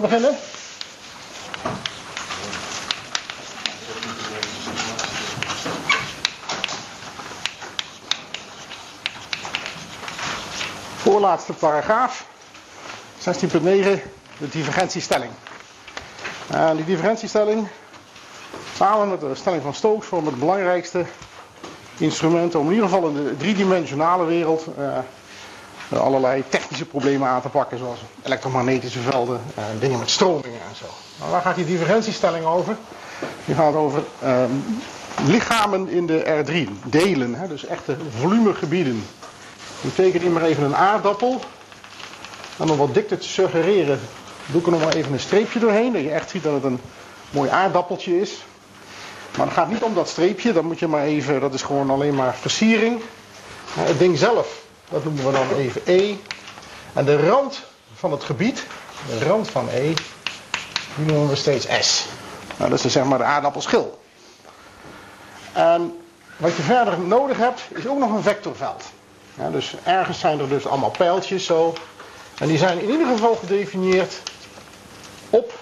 we beginnen? Voorlaatste paragraaf, 16.9, de divergentiestelling. En die divergentiestelling, samen met de stelling van Stokes, vormen het belangrijkste instrument om in ieder geval in de driedimensionale wereld uh, allerlei technische problemen aan te pakken, zoals elektromagnetische velden en dingen met stromingen en zo. Nou, waar gaat die divergentiestelling over? Die gaat over uh, lichamen in de R3, delen, hè, dus echte volumegebieden. Ik teken hier maar even een aardappel. En om wat dikte te suggereren, doe ik er nog maar even een streepje doorheen, dat je echt ziet dat het een mooi aardappeltje is. Maar het gaat niet om dat streepje, dat moet je maar even, dat is gewoon alleen maar versiering. Het ding zelf, dat noemen we dan even E. En de rand van het gebied, de rand van E, die noemen we steeds S. Nou, dat is dus zeg maar de aardappelschil. En wat je verder nodig hebt, is ook nog een vectorveld. Ja, dus ergens zijn er dus allemaal pijltjes zo. En die zijn in ieder geval gedefinieerd op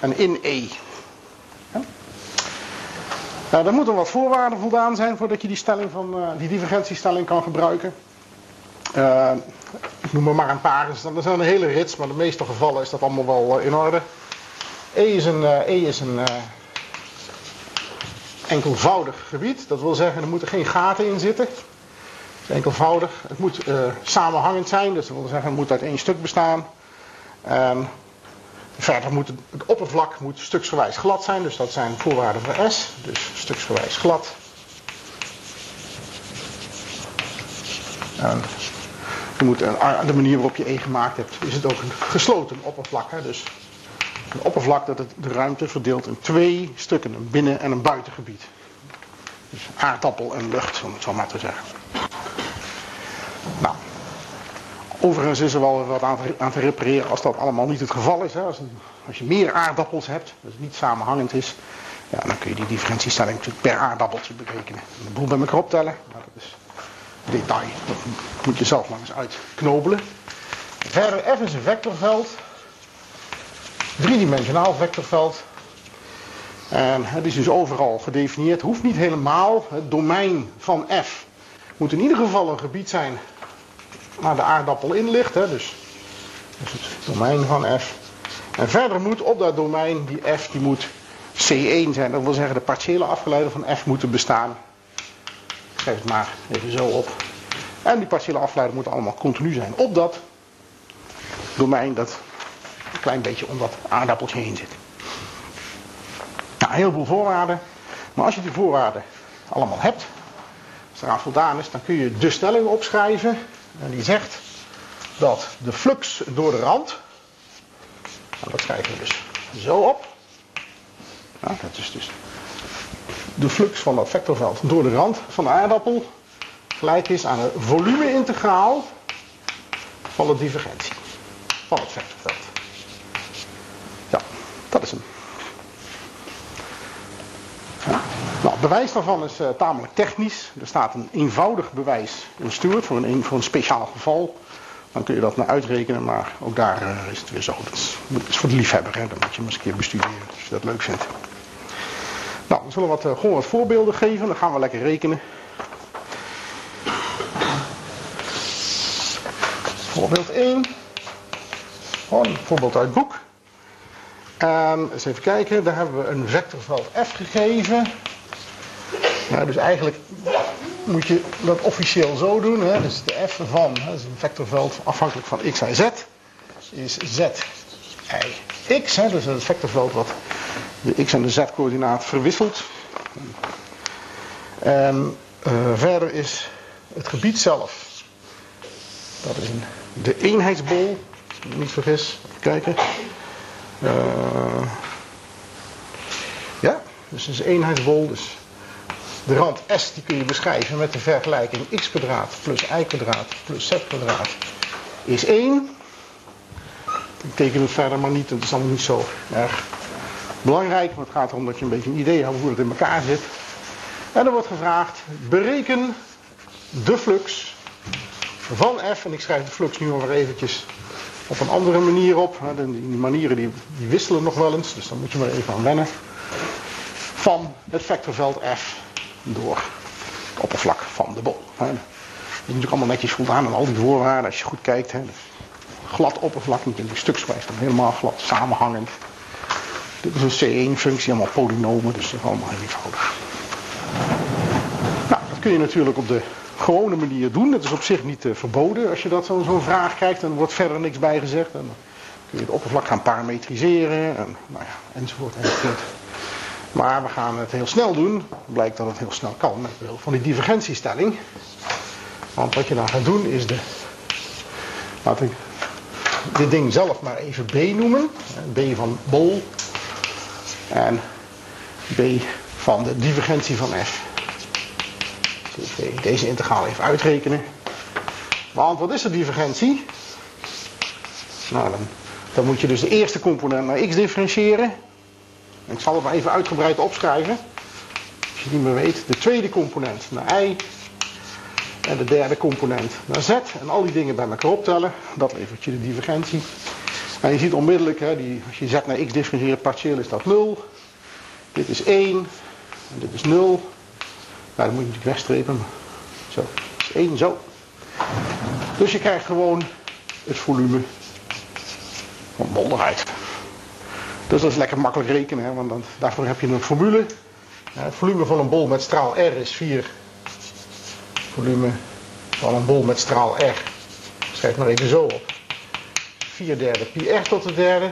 en in E. Ja. Nou, er moeten wat voorwaarden voldaan zijn voordat je die, stelling van, uh, die divergentiestelling kan gebruiken. Ik noem er maar een paar. Er zijn een hele rits, maar in de meeste gevallen is dat allemaal wel uh, in orde. E is een, e is een enkelvoudig gebied. Dat wil zeggen, er moeten geen gaten in zitten. Enkelvoudig. Het moet samenhangend zijn, dus dat wil zeggen, het moet uit één stuk bestaan. En verder moet het, het, oppervlak moet stuksgewijs glad zijn, dus dat zijn voorwaarden voor S. Dus stuksgewijs glad. En je moet, de manier waarop je E gemaakt hebt, is het ook een gesloten oppervlak. Hè? Dus een oppervlak dat de ruimte verdeelt in twee stukken, een binnen- en een buitengebied. Dus aardappel en lucht, om het zo maar te zeggen. Nou, overigens is er wel wat aan te, repareren als dat allemaal niet het geval is. Hè. Als, een, je meer aardappels hebt, dus het niet samenhangend is, ja, dan kun je die differentiestelling natuurlijk per aardappeltje berekenen. De boel bij elkaar optellen, maar dat is detail. Dat moet je zelf eens uitknobelen. Verder F is een vectorveld. Driedimensionaal vectorveld. En het is dus overal gedefinieerd. Hoeft niet helemaal. Het domein van F moet in ieder geval een gebied zijn waar de aardappel in ligt. Hè, dus, dus het domein van f. En verder moet op dat domein die f die moet C1 zijn. Dat wil zeggen de partiële afgeleiden van f moeten bestaan. Het maar even zo op. En die partiële afgeleiden moeten allemaal continu zijn op dat domein dat een klein beetje om dat aardappeltje heen zit. Nou, een heleboel voorwaarden. Maar als je die voorwaarden allemaal hebt, als eraan voldaan is, dan kun je de stelling opschrijven. En die zegt dat de flux door de rand, nou dat schrijven we dus zo op. Nou, dat is dus de flux van dat vectorveld door de rand van de aardappel gelijk is aan een volume-integraal van de divergentie van het vectorveld. Ja, dat is hem. Nou, het bewijs daarvan is uh, tamelijk technisch. Er staat een eenvoudig bewijs in Stuart voor een, voor een speciaal geval. Dan kun je dat naar uitrekenen, maar ook daar uh, is het weer zo. Dat is, dat is voor de liefhebber, hè? dan moet je hem eens een keer bestuderen als je dat leuk vindt. Nou, we zullen wat, uh, gewoon wat voorbeelden geven, dan gaan we lekker rekenen. Voorbeeld 1. Gewoon een voorbeeld uit het boek. Um, eens even kijken, daar hebben we een vectorveld f gegeven. Nou, dus eigenlijk moet je dat officieel zo doen. Hè? Dus de f van, dat is een vectorveld afhankelijk van x en z, is z i x. Hè? Dus het vectorveld wat de x en de z coördinaat verwisselt. En uh, verder is het gebied zelf, dat is de eenheidsbol, als ik niet vergis. Even kijken. Uh, ja, dus het is een eenheidsbol. Dus de rand S die kun je beschrijven met de vergelijking x kwadraat plus y kwadraat plus z kwadraat is 1. Ik teken het verder maar niet, dat is allemaal niet zo erg belangrijk. Maar het gaat erom dat je een beetje een idee hebt hoe het in elkaar zit. En er wordt gevraagd, bereken de flux van f. En ik schrijf de flux nu maar eventjes op een andere manier op. Die manieren die, die wisselen nog wel eens, dus daar moet je maar even aan wennen. Van het vectorveld f door het oppervlak van de bol. Dat is natuurlijk allemaal netjes voldaan aan al die voorwaarden als je goed kijkt. Glad oppervlak, niet in die stukswijs, dan helemaal glad, samenhangend. Dit is een C1-functie, allemaal polynomen, dus dat is allemaal heel eenvoudig. Nou, dat kun je natuurlijk op de gewone manier doen. Dat is op zich niet uh, verboden. Als je dat zo'n vraag krijgt, dan wordt verder niks bij gezegd. En dan kun je het oppervlak gaan parametriseren en, nou ja, enzovoort, enzovoort. Maar we gaan het heel snel doen. Blijkt dat het heel snel kan met behulp van die divergentiestelling. Want wat je dan gaat doen is de. Laat ik dit ding zelf maar even B noemen. B van bol. En B van de divergentie van f. Deze integraal even uitrekenen. Want wat is de divergentie? Nou, dan, dan moet je dus de eerste component naar x differentiëren. Ik zal het maar even uitgebreid opschrijven. Als je het niet meer weet. De tweede component naar y. En de derde component naar z. En al die dingen bij elkaar optellen. Dat levert je de divergentie. En je ziet onmiddellijk, hè, die, als je z naar x differentieert partieel is dat 0. Dit is 1. En dit is 0. Nou, dan moet je natuurlijk wegstrepen. Zo, dat is 1 zo. Dus je krijgt gewoon het volume van bol eruit. Dus dat is lekker makkelijk rekenen, hè, want dan, daarvoor heb je een formule. het volume van een bol met straal R is 4. Volume van een bol met straal R. Schrijf maar even zo op. 4 derde pi r tot de derde.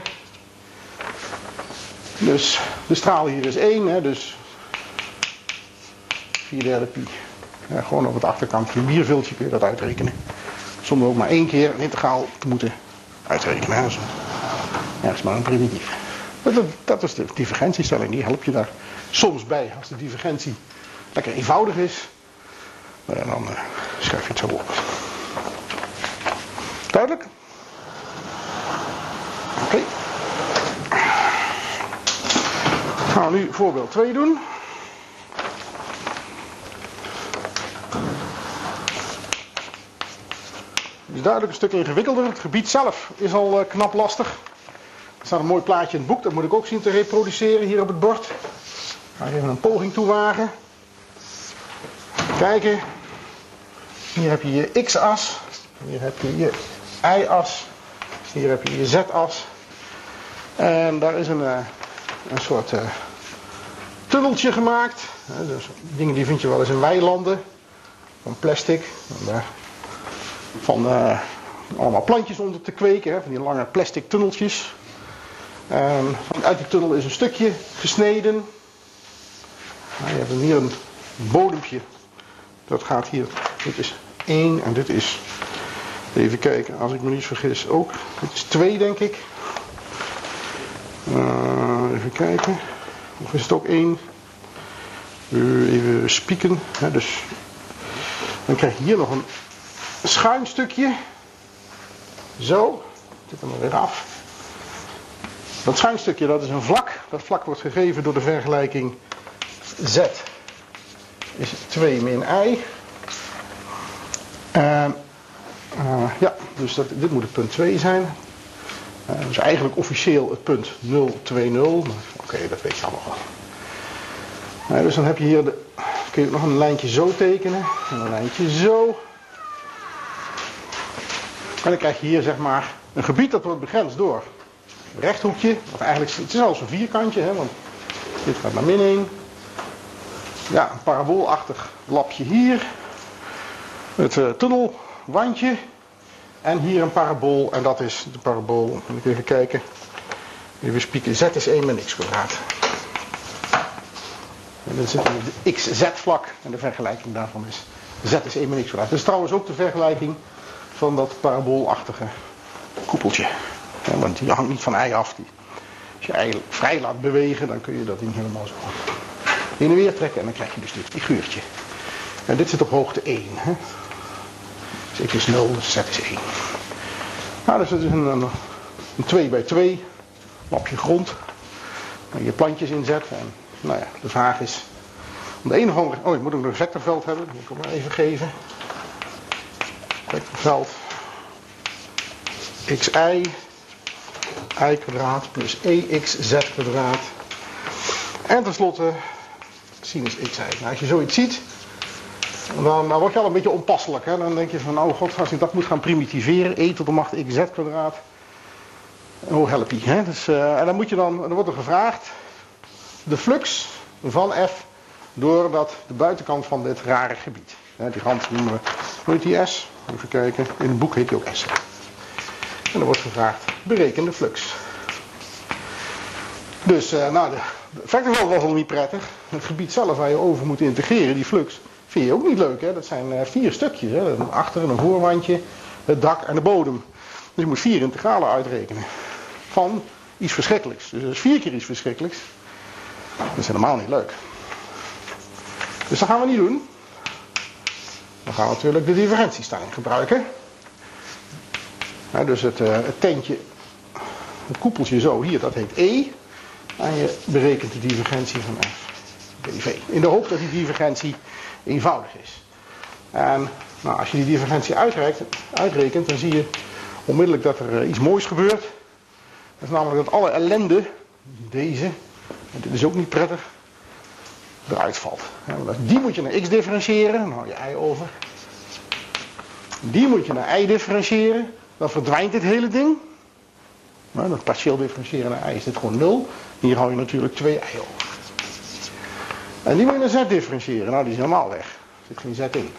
Dus de straal hier is 1, hè, dus 4 derde pi. Ja, gewoon op het achterkant van je bierviltje kun je dat uitrekenen. Zonder ook maar één keer een integraal te moeten uitrekenen. Hè. Ja, is maar een primitief. Dat, dat is de divergentiestelling, die helpt je daar soms bij. Als de divergentie lekker eenvoudig is, nou dan uh, schrijf je het zo op. Duidelijk? Oké. Okay. Gaan nu voorbeeld 2 doen. Het is duidelijk een stuk ingewikkelder. Het gebied zelf is al uh, knap lastig. Er staat een mooi plaatje in het boek, dat moet ik ook zien te reproduceren hier op het bord. Ik ga even een poging toewagen. Kijken. Hier heb je je x-as. Hier heb je je y-as. Hier heb je je z-as. En daar is een, uh, een soort uh, tunneltje gemaakt. dus dingen die vind je wel eens in weilanden. Van plastic. Van uh, allemaal plantjes onder te kweken. Hè, van die lange plastic tunneltjes. En uit die tunnel is een stukje gesneden. Nou, je hebt hier een bodempje. Dat gaat hier. Dit is 1 en dit is. Even kijken, als ik me niet vergis ook. Dit is 2 denk ik. Even kijken. Of is het ook 1? Uh, even spieken. Hè, dus dan krijg je hier nog een schuin stukje. Zo. Dit er maar weer af. Dat schuinstukje dat is een vlak. Dat vlak wordt gegeven door de vergelijking z is 2 min i. Uh, ja, dus dat, dit moet het punt 2 zijn. Uh, dus eigenlijk officieel het punt 0, 2, 0. Oké, dat weet je allemaal wel. dus dan heb je hier kun je nog een lijntje zo tekenen. En een lijntje zo. En dan krijg je hier zeg maar een gebied dat wordt begrensd door rechthoekje. Of eigenlijk, het is als een vierkantje, hè, want dit gaat naar min 1. Ja, een paraboolachtig lapje hier. Het uh, tunnelwandje. En hier een parabool. En dat is de parabool. Moet ik even kijken. Even spieken. Z is 1 min x kwadraat. En dan zit de xz-vlak. En de vergelijking daarvan is z is 1 min x kwadraat. Dat is trouwens ook de vergelijking van dat paraboolachtige koepeltje want die hangt niet van ei af. Die, als je ei vrij laat bewegen, dan kun je dat niet helemaal zo heen en weer trekken. En dan krijg je dus dit figuurtje. En dit zit op hoogte 1. Hè? Dus x is 0, dus z is 1. Nou, dus het is een, een, een 2 bij 2 lapje grond. Waar je plantjes inzet. En nou ja, de vraag is. Om de een of. Oh, ik moet ook een vectorveld hebben. Dat moet ik maar even geven. Vectorveld xi i kwadraat plus exz kwadraat. En tenslotte sinus xi. Nou, als je zoiets ziet, dan, word je al een beetje onpasselijk. Hè? Dan denk je van, oh god, als ik dat moet gaan primitiveren, e tot de macht xz kwadraat. Oh helpie. Hè? Dus, uh, en dan, moet je dan, dan wordt er gevraagd de flux van f door dat, de buitenkant van dit rare gebied. Die rand noemen we, hoe die S? Even kijken, in het boek heet die ook S. En dan wordt gevraagd, bereken de flux. Dus, uh, nou, de, de was al niet prettig. Het gebied zelf waar je over moet integreren, die flux, vind je ook niet leuk. Hè? Dat zijn uh, vier stukjes. Hè? Een achter- en een voorwandje, het dak en de bodem. Dus je moet vier integralen uitrekenen. Van iets verschrikkelijks. Dus dat is vier keer iets verschrikkelijks. Dat is helemaal niet leuk. Dus dat gaan we niet doen. Dan gaan we natuurlijk de differentiestelling gebruiken. dus het, uh, het tentje, het koepeltje zo hier, dat heet E. En je berekent de divergentie van f. In de hoop dat die divergentie eenvoudig is. En nou, als je die divergentie uitrekent, dan zie je onmiddellijk dat er eh, iets moois gebeurt. Dat is namelijk dat alle ellende, deze, en dit is ook niet prettig, eruit valt. Die moet je naar x differentiëren, dan hou je y over. Die moet je naar y differentiëren, dan verdwijnt dit hele ding. Nou, dat partieel differentiëren naar y is dit gewoon 0. Hier hou je natuurlijk 2 y over. En die moet je naar z differentiëren. Nou, die is helemaal weg. Er zit geen z in.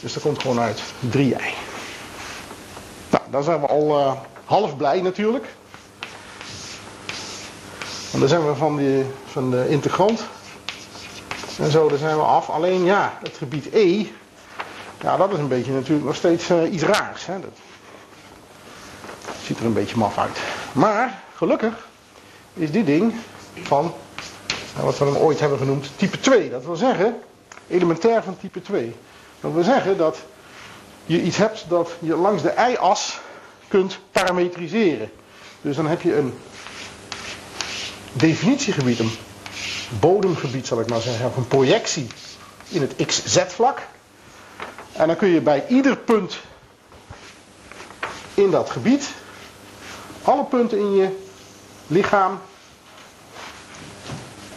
Dus dat komt gewoon uit 3i. Nou, dan zijn we al uh, half blij natuurlijk. En dan zijn we van, die, van de integrant. En zo, daar zijn we af. Alleen ja, het gebied E. Ja, dat is een beetje natuurlijk nog steeds uh, iets raars. Hè? Dat ziet er een beetje maf uit. Maar, gelukkig, is dit ding van, nou, wat we hem ooit hebben genoemd, type 2. Dat wil zeggen, elementair van type 2. Dat wil zeggen dat je iets hebt dat je langs de y-as kunt parametriseren. Dus dan heb je een definitiegebied, een bodemgebied zal ik maar zeggen, of een projectie in het xz-vlak. En dan kun je bij ieder punt in dat gebied, alle punten in je lichaam,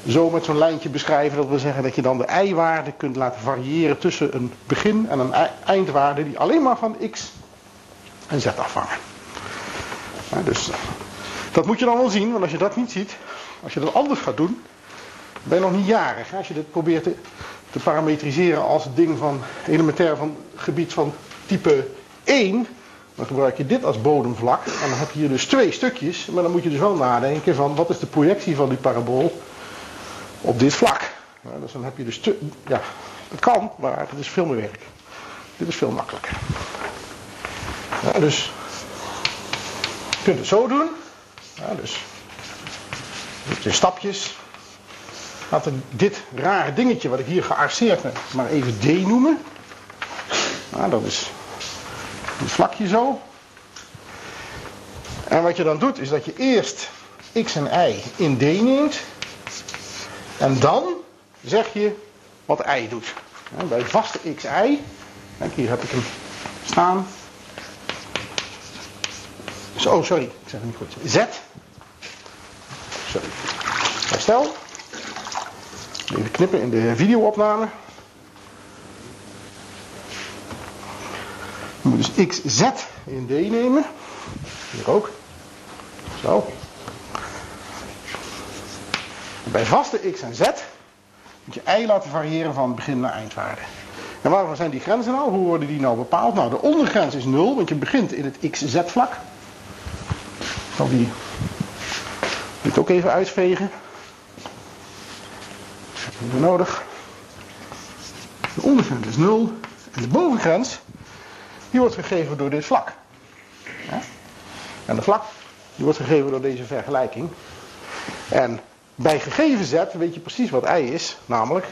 zo met zo'n lijntje beschrijven. Dat wil zeggen dat je dan de y-waarde kunt laten variëren tussen een begin en een eindwaarde die alleen maar van x en z afhangen. dus dat moet je dan wel zien, want als je dat niet ziet, als je dat anders gaat doen, ben je nog niet jarig. Als je dit probeert te, te parametriseren als ding van elementair van gebied van type 1, dan gebruik je dit als bodemvlak. En dan heb je hier dus twee stukjes. Maar dan moet je dus wel nadenken van wat is de projectie van die parabool op dit vlak. dus dan heb je dus, te, ja, het kan, maar het is veel meer werk. Dit is veel makkelijker. Dus je kunt het zo doen. Ja, dus je stapjes. Laten we dit rare dingetje wat ik hier gearseerd heb, maar even D noemen. Nou, dat is een vlakje zo. En wat je dan doet, is dat je eerst x en y in D neemt. En dan zeg je wat y doet. Bij vaste xi, kijk hier heb ik hem staan. oh sorry, ik zeg het niet goed. Z. Sorry. Herstel. Even knippen in de videoopname. Je moet dus xz in D nemen. Hier ook. Zo. Bij vaste x en z moet je y laten variëren van begin naar eindwaarde. En waarvoor zijn die grenzen nou? Hoe worden die nou bepaald? Nou, de ondergrens is 0, want je begint in het xz-vlak. Ik zal die dit ook even uitvegen. Dat heb je nodig. De ondergrens is 0. En de bovengrens, die wordt gegeven door dit vlak. En de vlak, die wordt gegeven door deze vergelijking. En bij gegeven z weet je precies wat i is, namelijk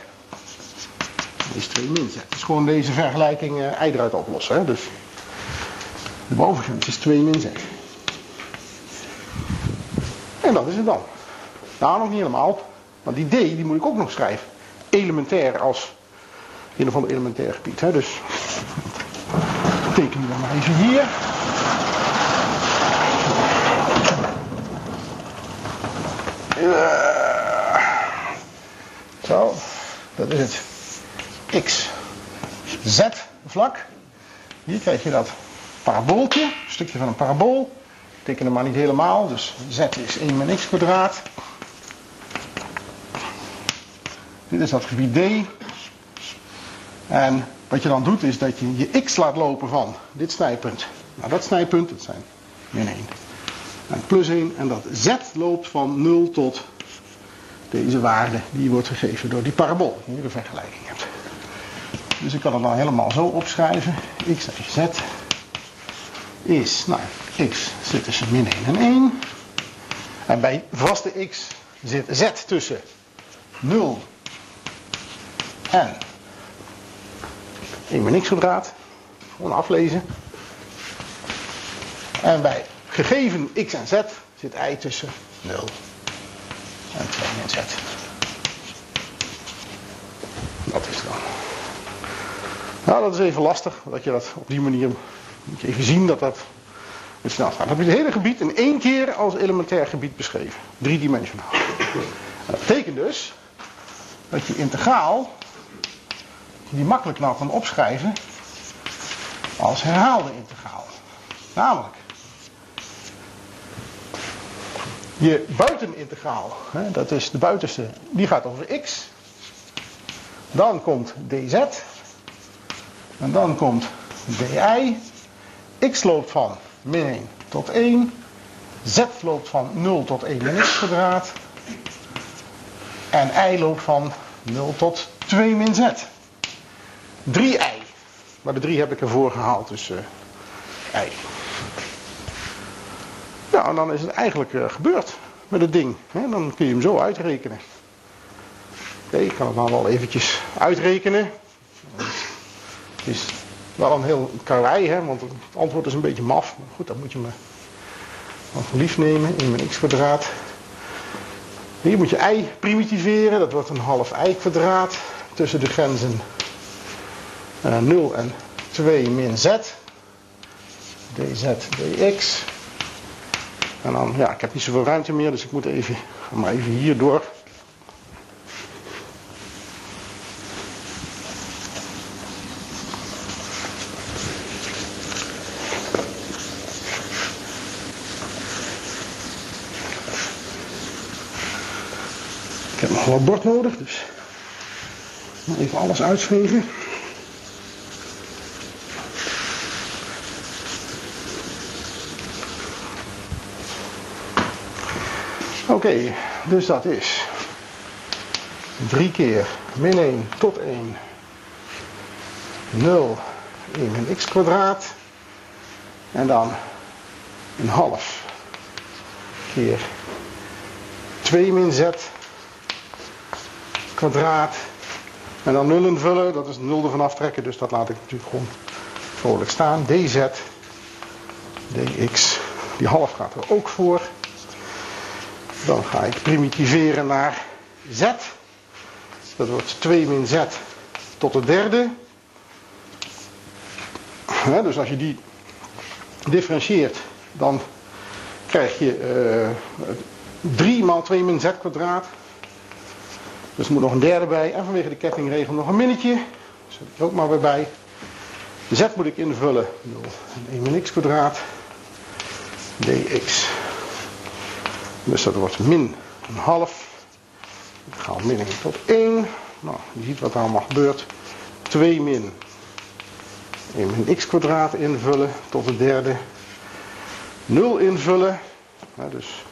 is 2 min z. is gewoon deze vergelijking eh, uh, y eruit oplossen. Hè? Dus de bovengrens is 2 min z. En dat is het dan. Daar nog niet helemaal, want die d die moet ik ook nog schrijven. Elementair als in van de elementair gebied. Hè? Dus teken die dan maar even hier. Eh zo, dat is het x, z vlak. Hier krijg je dat parabooltje, een stukje van een parabool. Ik teken hem maar niet helemaal, dus z is 1 min x kwadraat. Dit is dat gebied D. En wat je dan doet is dat je je x laat lopen van dit snijpunt naar dat snijpunt. Dat zijn min 1 en plus 1. En dat z loopt van 0 tot deze waarde die wordt gegeven door die parabool. Die je de vergelijking hebt. Dus ik kan het dan helemaal zo opschrijven. x en z is, nou, x zit tussen min 1 en 1. En bij vaste x zit z tussen 0 en 1 min x kwadraat. Gewoon aflezen. En bij gegeven x en z zit y tussen 0 en 2 min z. Dat is dan. Nou, dat is even lastig, dat je dat op die manier moet je even zien dat dat het snel gaat. Dan heb je het hele gebied in één keer als elementair gebied beschreven. Driedimensionaal. Dat betekent dus dat je integraal die makkelijk nou kan opschrijven als herhaalde integraal. Namelijk, je buitenintegraal, hè, dat is de buitenste, die gaat over x. Dan komt dz. En dan komt di. x loopt van min 1 tot 1. z loopt van 0 tot 1 min x kwadraat. En y loopt van 0 tot 2 min z. 3i. Maar de 3 heb ik ervoor gehaald, dus uh, i. Nou, dan is het eigenlijk uh, gebeurd met het ding. Dan kun je hem zo uitrekenen. Oké, ik kan het dan wel eventjes uitrekenen. Het is wel een heel karwei, hè, want het antwoord is een beetje maf. Maar goed, dan moet je me van lief nemen in mijn x kwadraat. Hier moet je y primitiveren, dat wordt een half y kwadraat. Tussen de grenzen uh, 0 en 2 min z. dz dx. Dan, ja, ik heb niet zoveel ruimte meer, dus ik moet even, maar even hier door. Ik heb nog wat bord nodig, dus even alles uitvegen. Oké, dus dat is 3 keer min 1 tot 1 0 1 min x kwadraat en dan een half keer 2 min z kwadraat en dan 0 invullen, dat is 0 ervan aftrekken, dus dat laat ik natuurlijk gewoon vrolijk staan. dz dx, die half gaat er ook voor. Dan ga ik primitiveren naar z. Dat wordt 2 min z tot de derde. dus als je die differentieert, dan krijg je uh, 3 maal 2 min z kwadraat. Dus er moet nog een derde bij. En vanwege de kettingregel nog een minnetje. Zet ik ook maar weer bij. Z moet ik invullen. 0 en 1 min x kwadraat. dx dus dat wordt min een half. Ik ga min 1 tot 1. Nou, je ziet wat er allemaal gebeurt. 2 min 1 min x kwadraat invullen tot de derde. 0 invullen. Dus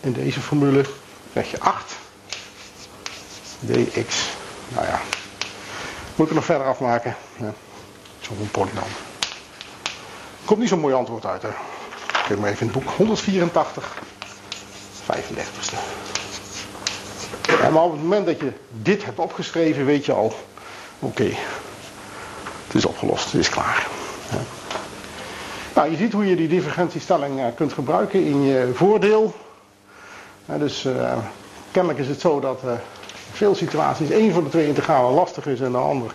in deze formule krijg je 8 dx. Nou ja, moet ik het nog verder afmaken. Ja, Zo'n polynoom. Komt niet zo'n mooi antwoord uit hè. Kijk maar even in het boek. 184. 35ste. En maar op het moment dat je dit hebt opgeschreven, weet je al, oké, het is opgelost, het is klaar. Nou, je ziet hoe je die divergentiestelling uh, kunt gebruiken in je voordeel. Dus uh, kennelijk is het zo dat in veel situaties één van de twee integralen lastig is en de ander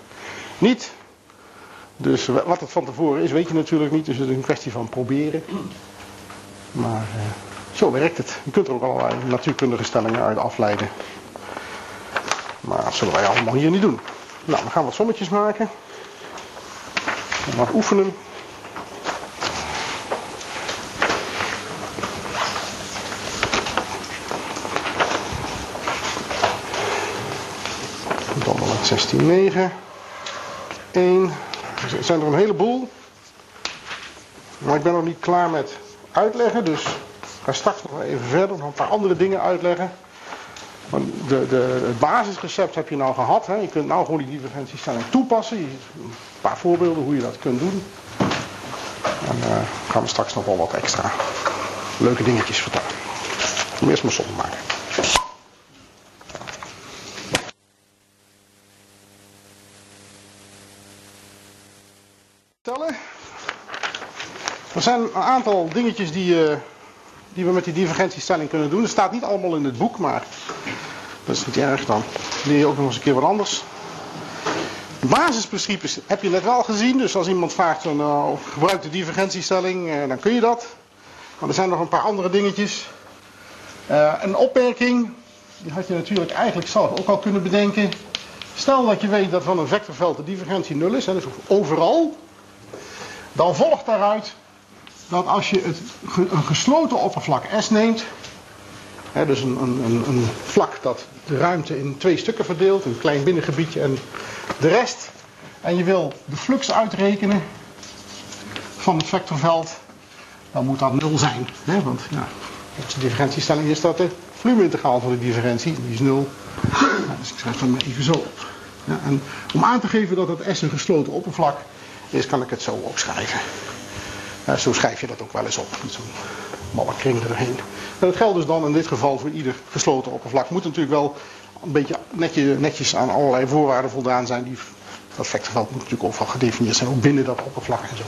niet. Dus wat het van tevoren is, weet je natuurlijk niet. Dus het is een kwestie van proberen. Maar Zo werkt het. Je kunt er ook allerlei natuurkundige stellingen uit afleiden. Maar dat zullen wij allemaal hier niet doen. Nou, we gaan wat sommetjes maken. En oefenen. Dan 16, 9. 1. Er zijn er een heleboel. Maar ik ben nog niet klaar met uitleggen, dus ga straks nog even verder, nog een paar andere dingen uitleggen. Want de, de, het basisrecept heb je nou gehad. Hè. Je kunt nou gewoon die divergentiestelling toepassen. Een paar voorbeelden hoe je dat kunt doen. En uh, gaan we straks nog wel wat extra leuke dingetjes vertellen. Om eerst maar som maken. Tellen. Er zijn een aantal dingetjes die, uh, die we met die divergentiestelling kunnen doen. Dat staat niet allemaal in het boek, maar dat is niet erg dan. Leer je ook nog eens een keer wat anders. Basisprincipes heb je net wel gezien. Dus als iemand vraagt, van, uh, gebruik de divergentiestelling, uh, dan kun je dat. Maar er zijn nog een paar andere dingetjes. een opmerking, die had je natuurlijk eigenlijk zelf ook al kunnen bedenken. Stel dat je weet dat van een vectorveld de divergentie 0 is, hè, dus overal. Dan volgt daaruit dat als je het, een gesloten oppervlak S neemt, hè, dus een, een, een, vlak dat de ruimte in twee stukken verdeelt, een klein binnengebiedje en de rest, en je wil de flux uitrekenen van het vectorveld, dan moet dat nul zijn. Hè, want ja, de differentiestelling is dat de volumeintegraal van de differentie, die is nul. Dus ik schrijf dat maar even zo op. Ja, en om aan te geven dat het S een gesloten oppervlak is, kan ik het zo opschrijven. Uh, zo schrijf je dat ook wel eens op, met zo'n malle kring erheen. En dat geldt dus dan in dit geval voor ieder gesloten oppervlak. Moet natuurlijk wel een beetje netje, netjes aan allerlei voorwaarden voldaan zijn. Die, dat vectorveld moet natuurlijk overal gedefinieerd zijn, ook binnen dat oppervlak en zo.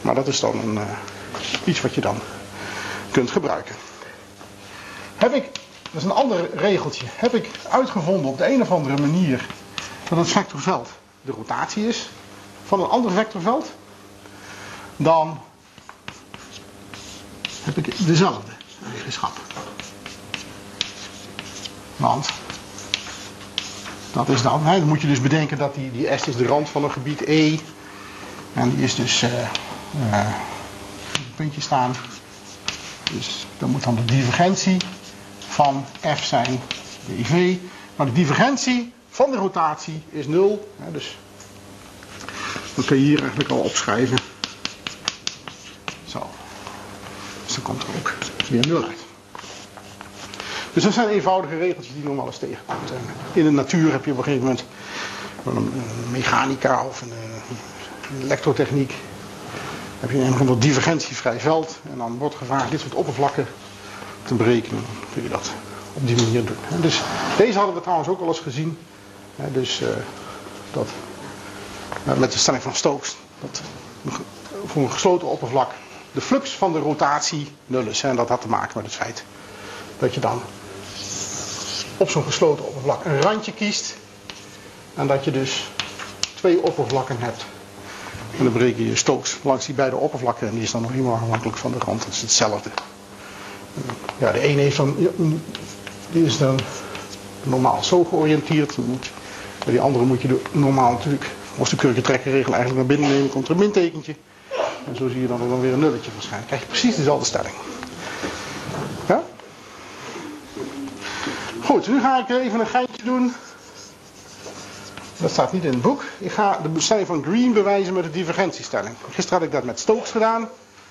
Maar dat is dan een, uh, iets wat je dan kunt gebruiken. Heb ik, dat is een ander regeltje, heb ik uitgevonden op de een of andere manier dat het vectorveld de rotatie is van een ander vectorveld dan heb ik dezelfde eigenschap. Want dat is dan, hè, dan moet je dus bedenken dat die, die S is de rand van een gebied E. En die is dus uh, uh, een puntje staan. Dus dan moet dan de divergentie van F zijn dv. Maar de divergentie van de rotatie is 0. Hè, dus dan kun je hier eigenlijk al opschrijven. Zo. Dus dan komt er ook weer 0 uit. Dus dat zijn eenvoudige regeltjes die wel eens tegenkomt. In de natuur heb je op een gegeven moment een mechanica of een, een elektrotechniek. heb je een divergentievrij veld. En dan wordt gevraagd dit soort oppervlakken te berekenen. Kun je dat op die manier doen. Dus deze hadden we trouwens ook al eens gezien. Dus uh, dat met de stelling van Stokes. Dat voor een gesloten oppervlak de flux van de rotatie nul is. En dat had te maken met het feit dat je dan op zo'n gesloten oppervlak een randje kiest. En dat je dus twee oppervlakken hebt. En dan bereken je Stokes langs die beide oppervlakken. En die is dan nog helemaal afhankelijk van de rand. Dat is hetzelfde. Ja, de ene die is dan normaal zo georiënteerd. Bij die andere moet je normaal natuurlijk als de kurkentrekkerregel eigenlijk naar binnen nemen, komt er een mintekentje. En zo zie je dan, dan weer een nulletje verschijnen. krijg je precies dezelfde stelling. Ja? Goed, nu ga ik even een geintje doen. Dat staat niet in het boek. Ik ga de stelling van Green bewijzen met de divergentiestelling. Gisteren had ik dat met Stokes gedaan.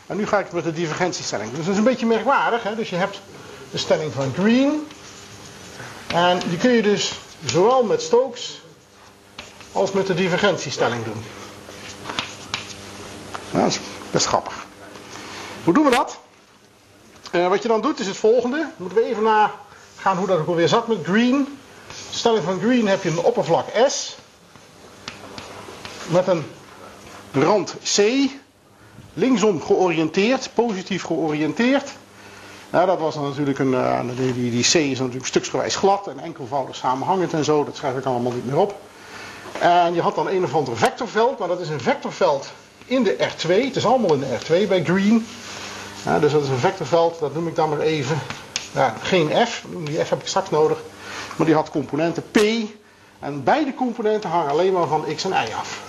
En nu ga ik het met de divergentiestelling. Dus dat is een beetje merkwaardig. Hè? Dus je hebt de stelling van Green. En die kun je dus zowel met Stokes als met de divergentiestelling doen. Dat is best grappig. Hoe doen we dat? Uh, wat je dan doet is het volgende. Moeten we even nagaan hoe dat ook alweer zat met green. Stelling van green heb je een oppervlak S. Met een rand C. Linksom georiënteerd, positief georiënteerd. Nou, dat was dan natuurlijk een. Uh, die, die, C is natuurlijk stuksgewijs glad en enkelvoudig samenhangend en zo. Dat schrijf ik allemaal niet meer op. En je had dan een of ander vectorveld, maar dat is een vectorveld in de R2. Het is allemaal in de R2 bij Green. Ja, dus dat is een vectorveld, dat noem ik dan maar even. Ja, geen F, die F heb ik straks nodig. Maar die had componenten P. En beide componenten hangen alleen maar van x en y af.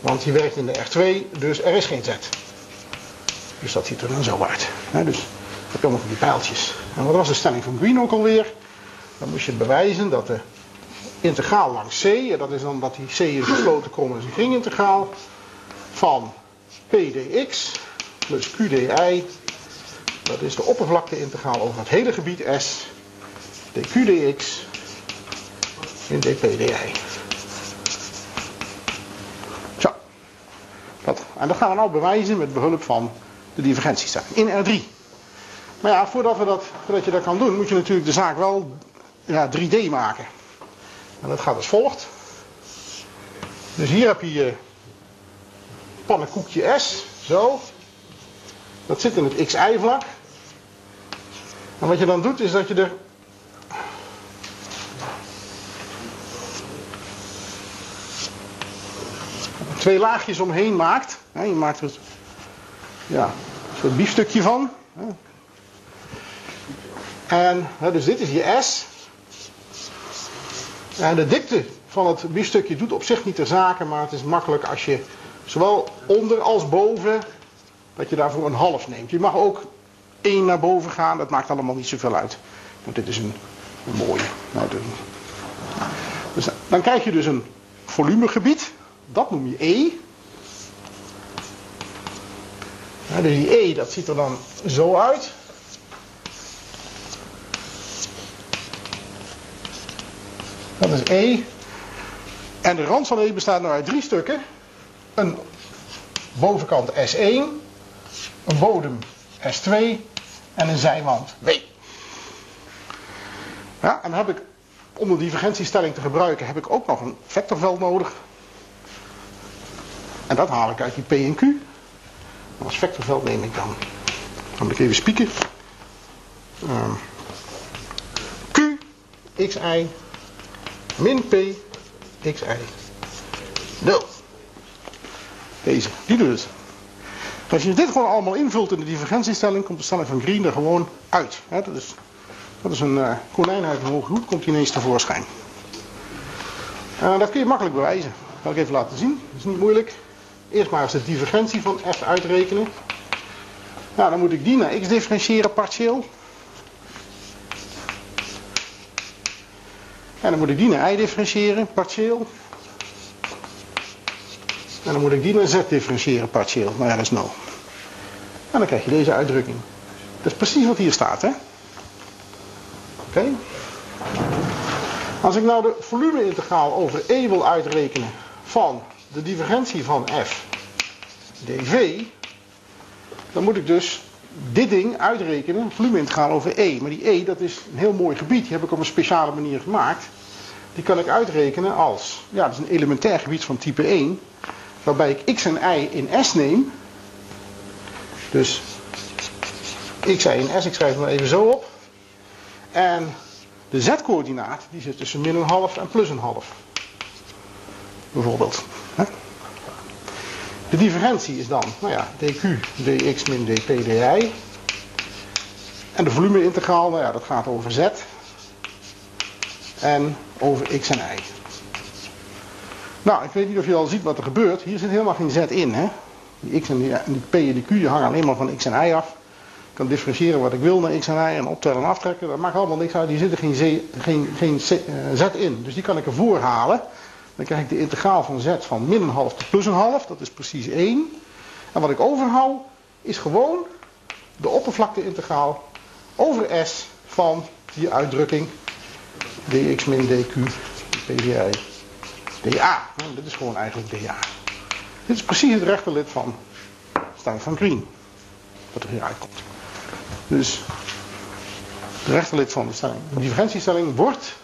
Want die werkt in de R2, dus er is geen Z. Dus dat ziet er dan zo uit. dus heb je allemaal van die pijltjes. En wat was de stelling van Green ook alweer? Dan moest je bewijzen dat de integraal langs C, en dat is dan dat die C is gesloten is een kringintegraal, van pdx plus qdi, dat is de oppervlakteintegraal over het hele gebied S, dqdx in dpdi. Zo. Dat, en dat gaan we nou bewijzen met behulp van de divergentiestelling in R3. Maar ja, voordat, we dat, voordat je dat kan doen, moet je natuurlijk de zaak wel ja, 3D maken. En dat gaat als volgt. Dus hier heb je je pannenkoekje S, zo. Dat zit in het xy-vlak. En wat je dan doet is dat je er twee laagjes omheen maakt. Je maakt er ja, een soort biefstukje van. En dus dit is je S. En de dikte van het biefstukje doet op zich niet de zaken, maar het is makkelijk als je zowel onder als boven, dat je daarvoor een half neemt. Je mag ook één naar boven gaan, dat maakt allemaal niet zoveel uit. Want dit is een, mooie. Nou, dus dan krijg je dus een volumegebied, dat noem je E. dus die E, dat ziet er dan zo uit. Dat is E. En de rand van E bestaat nou uit drie stukken. Een bovenkant S1, een bodem S2 en een zijwand W. Ja, en dan heb ik, om de divergentiestelling te gebruiken, heb ik ook nog een vectorveld nodig. En dat haal ik uit die P en Q. Als vectorveld neem ik dan, dan moet ik even spieken. Uh, Q, xi, min p xi 0. Deze, die dus. Als je dit gewoon allemaal invult in de divergentiestelling, komt de stelling van Green er gewoon uit. dat, is, dat is een uh, konijn uit een hoge hoed, komt ineens tevoorschijn. Uh, dat kun je makkelijk bewijzen. Dat ik even laten zien. Dat is niet moeilijk. Eerst maar eens de divergentie van f uitrekenen. Nou, dan moet ik die naar x differentiëren partieel. En dan moet ik die naar y differentiëren, partieel. En dan moet ik die naar z differentiëren, partieel. Dat is 0. En dan krijg je deze uitdrukking. Dat is precies wat hier staat, hè? Oké. Als ik nou de volumeintegraal over E wil uitrekenen van de divergentie van f dv, dan moet ik dus dit ding uitrekenen, volumeintegraal over E. Maar die E, dat is een heel mooi gebied. Die heb ik op een speciale manier gemaakt. Die kan ik uitrekenen als, ja, dat is een elementair gebied van type 1. Waarbij ik x en y in S neem. Dus x, y in S, ik schrijf het maar even zo op. En de z-coördinaat, die zit tussen min een half en plus een half. Bijvoorbeeld. De differentie is dan, nou ja, dq, dx min dp, di. En de volumeintegraal, nou ja, dat gaat over z. En over x en y. Nou, ik weet niet of je al ziet wat er gebeurt. Hier zit helemaal geen z in. Hè? Die x en die, die p en die q hangen alleen maar van x en y af. Ik kan differentiëren wat ik wil naar x en y en optellen en aftrekken. Dat maakt allemaal niks uit. Hier zit er geen, z, geen, geen z in. Dus die kan ik ervoor halen. Dan krijg ik de integraal van z van min een half tot plus een half. Dat is precies 1. En wat ik overhoud is gewoon de oppervlakteintegraal over S van die uitdrukking dx min dq pdi dA. Nou, dit is gewoon eigenlijk dA. Dit is precies het rechterlid van stelling van Green. Wat er hier uitkomt. Dus de rechterlid van de, stelling, de differentiestelling wordt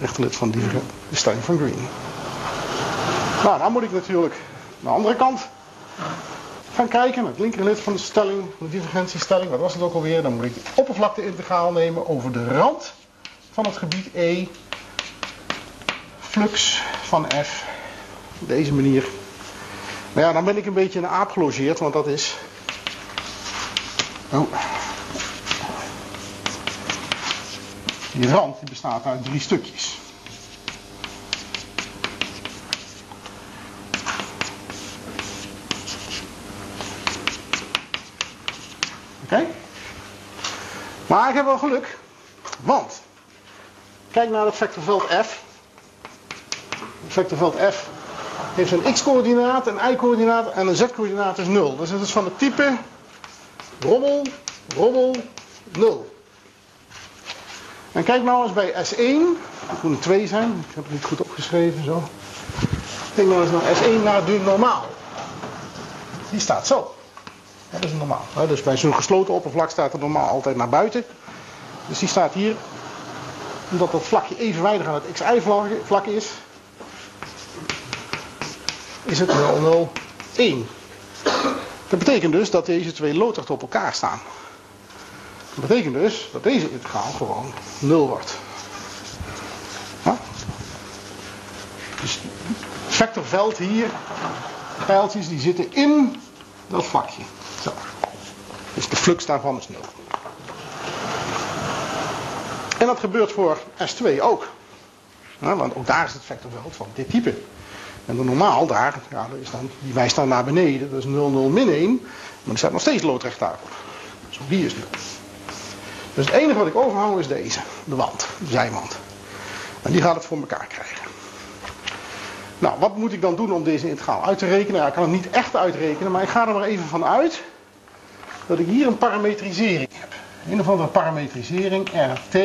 rechterlid van de stelling van Green. Nou, dan moet ik natuurlijk aan de andere kant gaan kijken. Het linkerlid van de stelling, de divergentiestelling. Wat was het ook alweer? Dan moet ik de oppervlakte-integraal nemen over de rand van het gebied E. Flux van F. Op deze manier. Maar ja, dan ben ik een beetje een aap gelogeerd, want dat is Oh. Die rand die bestaat uit drie stukjes. Oké? Maar ik heb wel geluk. Want, kijk naar het vectorveld F. Vectorveld F heeft een x-coördinaat, een y-coördinaat en een z-coördinaat is 0. Dus het is van het type rommel, rommel, 0. En kijk nou eens bij S1, het moet een 2 zijn, ik heb het niet goed opgeschreven zo. Kijk nou eens naar S1 naar de normaal. Die staat zo. Dat is normaal. Dus bij zo'n gesloten oppervlak staat de normaal altijd naar buiten. Dus die staat hier, omdat dat vlakje evenwijdig aan het xy-vlak is, is het 001. Dat betekent dus dat deze twee loodrecht op elkaar staan. Dat betekent dus dat deze integraal gewoon 0 wordt. Dus vectorveld hier, pijltjes die zitten in dat vlakje. Zo. Dus de flux daarvan is 0. En dat gebeurt voor S2 ook. Want ook daar is het vectorveld van dit type. En de normaal daar, ja, is dan, die wijst dan naar beneden, dat is 0, 0, min 1. Maar die staat nog steeds loodrecht daarop. Dus ook die is 0. Dus het enige wat ik overhoud is deze, de wand, de zijwand. En die gaat het voor elkaar krijgen. Nou, wat moet ik dan doen om deze integraal uit te rekenen? Ja, ik kan het niet echt uitrekenen, maar ik ga er maar even van uit dat ik hier een parametrisering heb. Een of andere parametrisering, RT,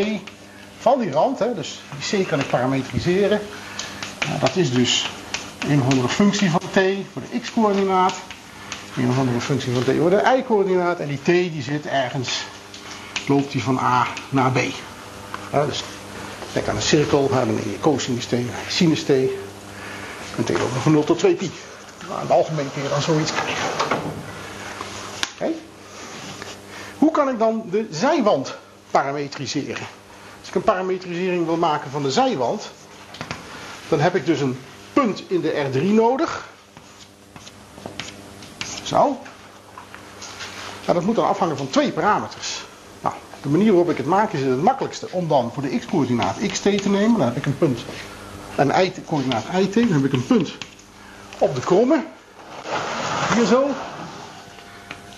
van die rand. Hè, dus die C kan ik parametriseren. Dat is dus een of andere functie van t voor de x-coördinaat. Een of andere functie van t voor de y-coördinaat. En die t die zit ergens, loopt die van A naar B. Dus denk aan een cirkel, dan neem je cosinus t, sinus t. En t loopt van 0 tot 2 pi. Nou, in het algemeen kun je dan zoiets krijgen. Okay. Hoe kan ik dan de zijwand parametriseren? Als ik een parametrisering wil maken van de zijwand, dan heb ik dus een punt in de R3 nodig. Zo. Nou, dat moet dan afhangen van twee parameters. Nou, de manier waarop ik het maak is het makkelijkste om dan voor de x-coördinaat xt te nemen. Dan heb ik een punt. En y-coördinaat it. Dan heb ik een punt op de kromme. Hier zo.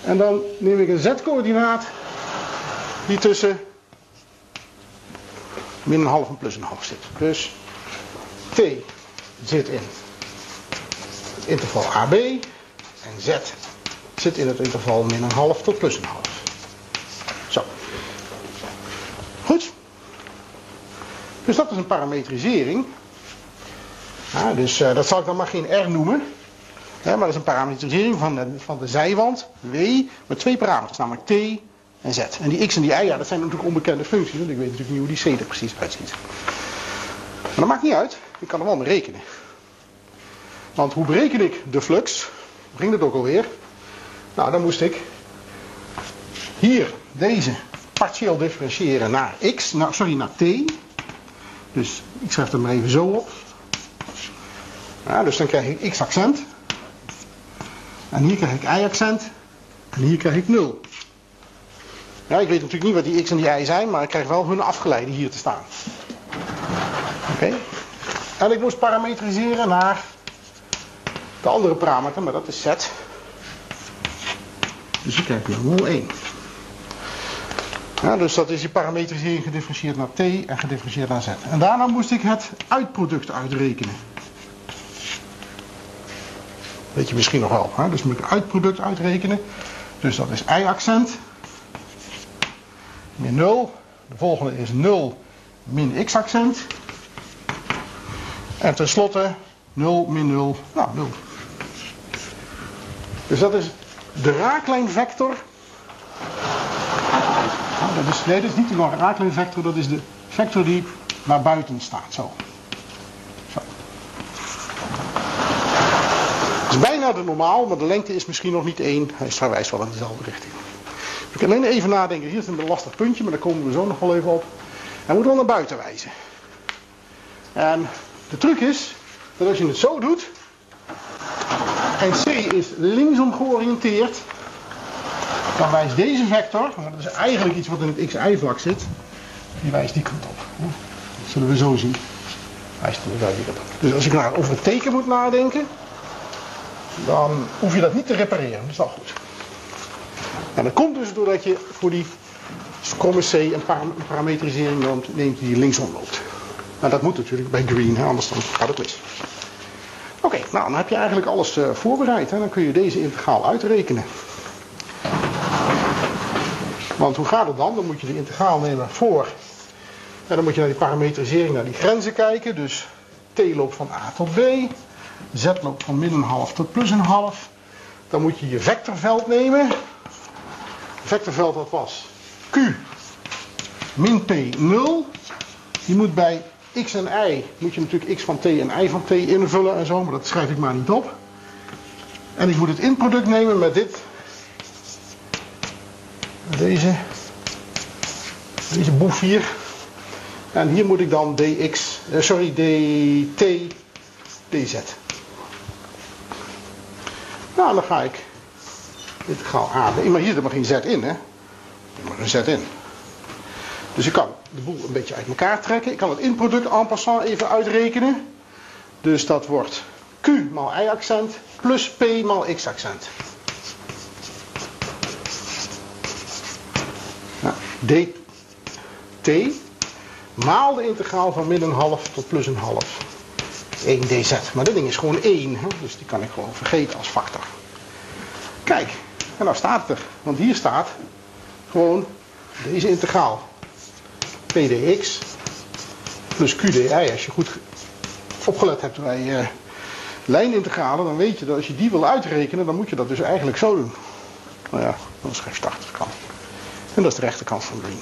En dan neem ik een z-coördinaat die tussen min een half en plus een half zit. Dus t zit in het interval AB en Z zit in het interval min een half tot plus een half. Zo. Goed. Dus dat is een parametrisering. Ja, dus uh, dat zal ik dan maar geen R noemen. Maar dat is een parametrisering van de, van de zijwand, W, met twee parameters, namelijk T en Z. En die X en die Y, ja, dat zijn natuurlijk onbekende functies, want ik weet natuurlijk niet hoe die C er precies uitziet. Maar dat maakt niet uit. Ik kan er wel mee rekenen. Want hoe bereken ik de flux? Ging dat ook alweer? Nou, dan moest ik hier deze partieel differentiëren naar x, nou, sorry, naar t. Dus ik schrijf het maar even zo op. Ja, dus dan krijg ik x-accent. En hier krijg ik y-accent. En hier krijg ik 0. Ja, ik weet natuurlijk niet wat die x en die y zijn, maar ik krijg wel hun afgeleide hier te staan. Oké. En ik moest parametriseren naar de andere parameter, maar dat is z. Dus ik krijg hier 1. Ja, dus dat is die parametrisering gedifferentieerd naar t en gedifferentieerd naar z. En daarna moest ik het uitproduct uitrekenen. Weet je misschien nog wel. Hè? Dus moet ik het uitproduct uitrekenen. Dus dat is y-accent. Min 0. De volgende is 0 min x-accent. En tenslotte 0 min 0, nou 0. Dus dat is de raaklijnvector. Nou, dat is, nee, dat is niet de raaklijnvector, dat is de vector die naar buiten staat. Zo. Zo. Het is bijna de normaal, maar de lengte is misschien nog niet 1. Hij verwijst wel in dezelfde richting. We kunnen alleen even nadenken. Hier is een lastig puntje, maar daar komen we zo nog wel even op. Hij moet wel naar buiten wijzen. En de truc is dat als je het zo doet en C is linksom georiënteerd, dan wijst deze vector, maar dat is eigenlijk iets wat in het xy-vlak zit, die wijst die kant op. Dat zullen we zo zien. Wijst die kant op. Dus als ik nou over het teken moet nadenken, dan hoef je dat niet te repareren. Dat is wel goed. En dat komt dus doordat je voor die kromme C een, parametrisering neemt die linksom loopt. Nou, dat moet natuurlijk bij green, anders dan gaat het mis. Oké, nou dan heb je eigenlijk alles uh, voorbereid. Hè? Dan kun je deze integraal uitrekenen. Want hoe gaat het dan? Dan moet je de integraal nemen voor. En dan moet je naar die parametrisering, naar die grenzen kijken. Dus t loopt van a tot b. z loopt van min een half tot plus een half. Dan moet je je vectorveld nemen. Vectorveld dat was q min p 0. Die moet bij x en y, moet je natuurlijk x van t en y van t invullen en zo. Maar dat schrijf ik maar niet op. En ik moet het inproduct nemen met dit deze, deze boef hier. En hier moet ik dan dx, eh, sorry, dt, dz. Nou, dan ga ik dit gauw aan. Maar hier zit maar geen z in, hè? Er maar een z in. Dus ik kan de boel een beetje uit elkaar trekken. Ik kan het inproduct en passant even uitrekenen. Dus dat wordt q maal y-accent plus p maal x-accent. dt maal de integraal van min een half tot plus een half 1 dz. Maar dit ding is gewoon 1, hè? dus die kan ik gewoon vergeten als factor. Kijk, en nou staat het er. Want hier staat gewoon deze integraal. Pdx plus qdi. Als je goed opgelet hebt bij uh, lijnintegralen, dan weet je dat als je die wil uitrekenen, dan moet je dat dus eigenlijk zo doen. Nou ja, dat is geen starterkant. En dat is de rechterkant van green.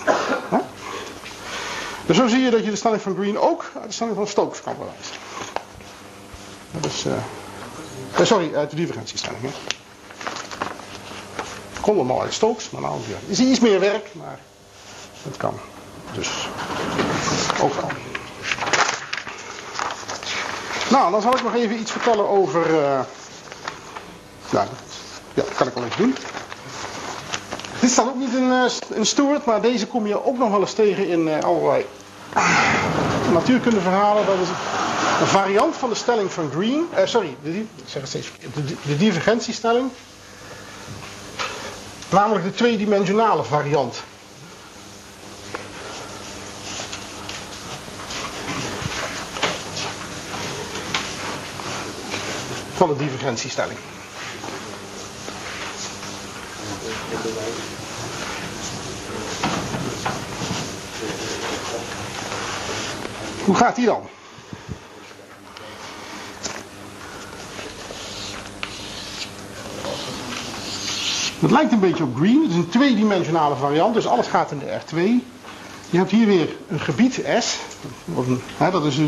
Dus zo zie je dat je de stelling van green ook uit de stelling van Stokes kan bewijzen. Is, uh, sorry, uit de divergentiestelling. Hè. Komt allemaal uit Stokes, maar nou is iets meer werk, maar dat kan. Dus ook wel. Nou, dan zal ik nog even iets vertellen over. Uh, ja, dat kan ik wel even doen. Dit staat ook niet in, uh, in Stuart, maar deze kom je ook nog wel eens tegen in uh, allerlei natuurkundeverhalen. Dat is een variant van de stelling van Green. Sorry, de, ik zeg het steeds de divergentiestelling. Namelijk de tweedimensionale variant. Van de divergentiestelling. Hoe gaat die dan? Het lijkt een beetje op green. Het is een tweedimensionale variant, dus alles gaat in de R2. Je hebt hier weer een gebied S. Dat is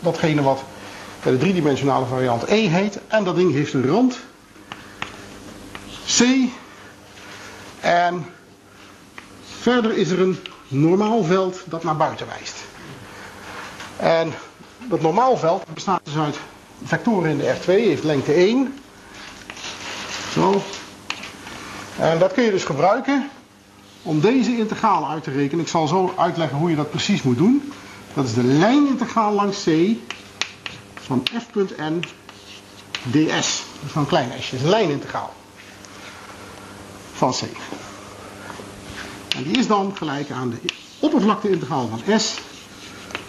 datgene wat bij de driedimensionale variant E heet. En dat ding heeft een rand C. En verder is er een normaal veld dat naar buiten wijst. En dat normaalveld bestaat dus uit vectoren in de R2, heeft lengte 1. Zo. En dat kun je dus gebruiken om deze integraal uit te rekenen. Ik zal zo uitleggen hoe je dat precies moet doen. Dat is de lijnintegraal langs C van f.n ds. Is een klein s. Is een lijnintegraal van C. En die is dan gelijk aan de oppervlakteintegraal van S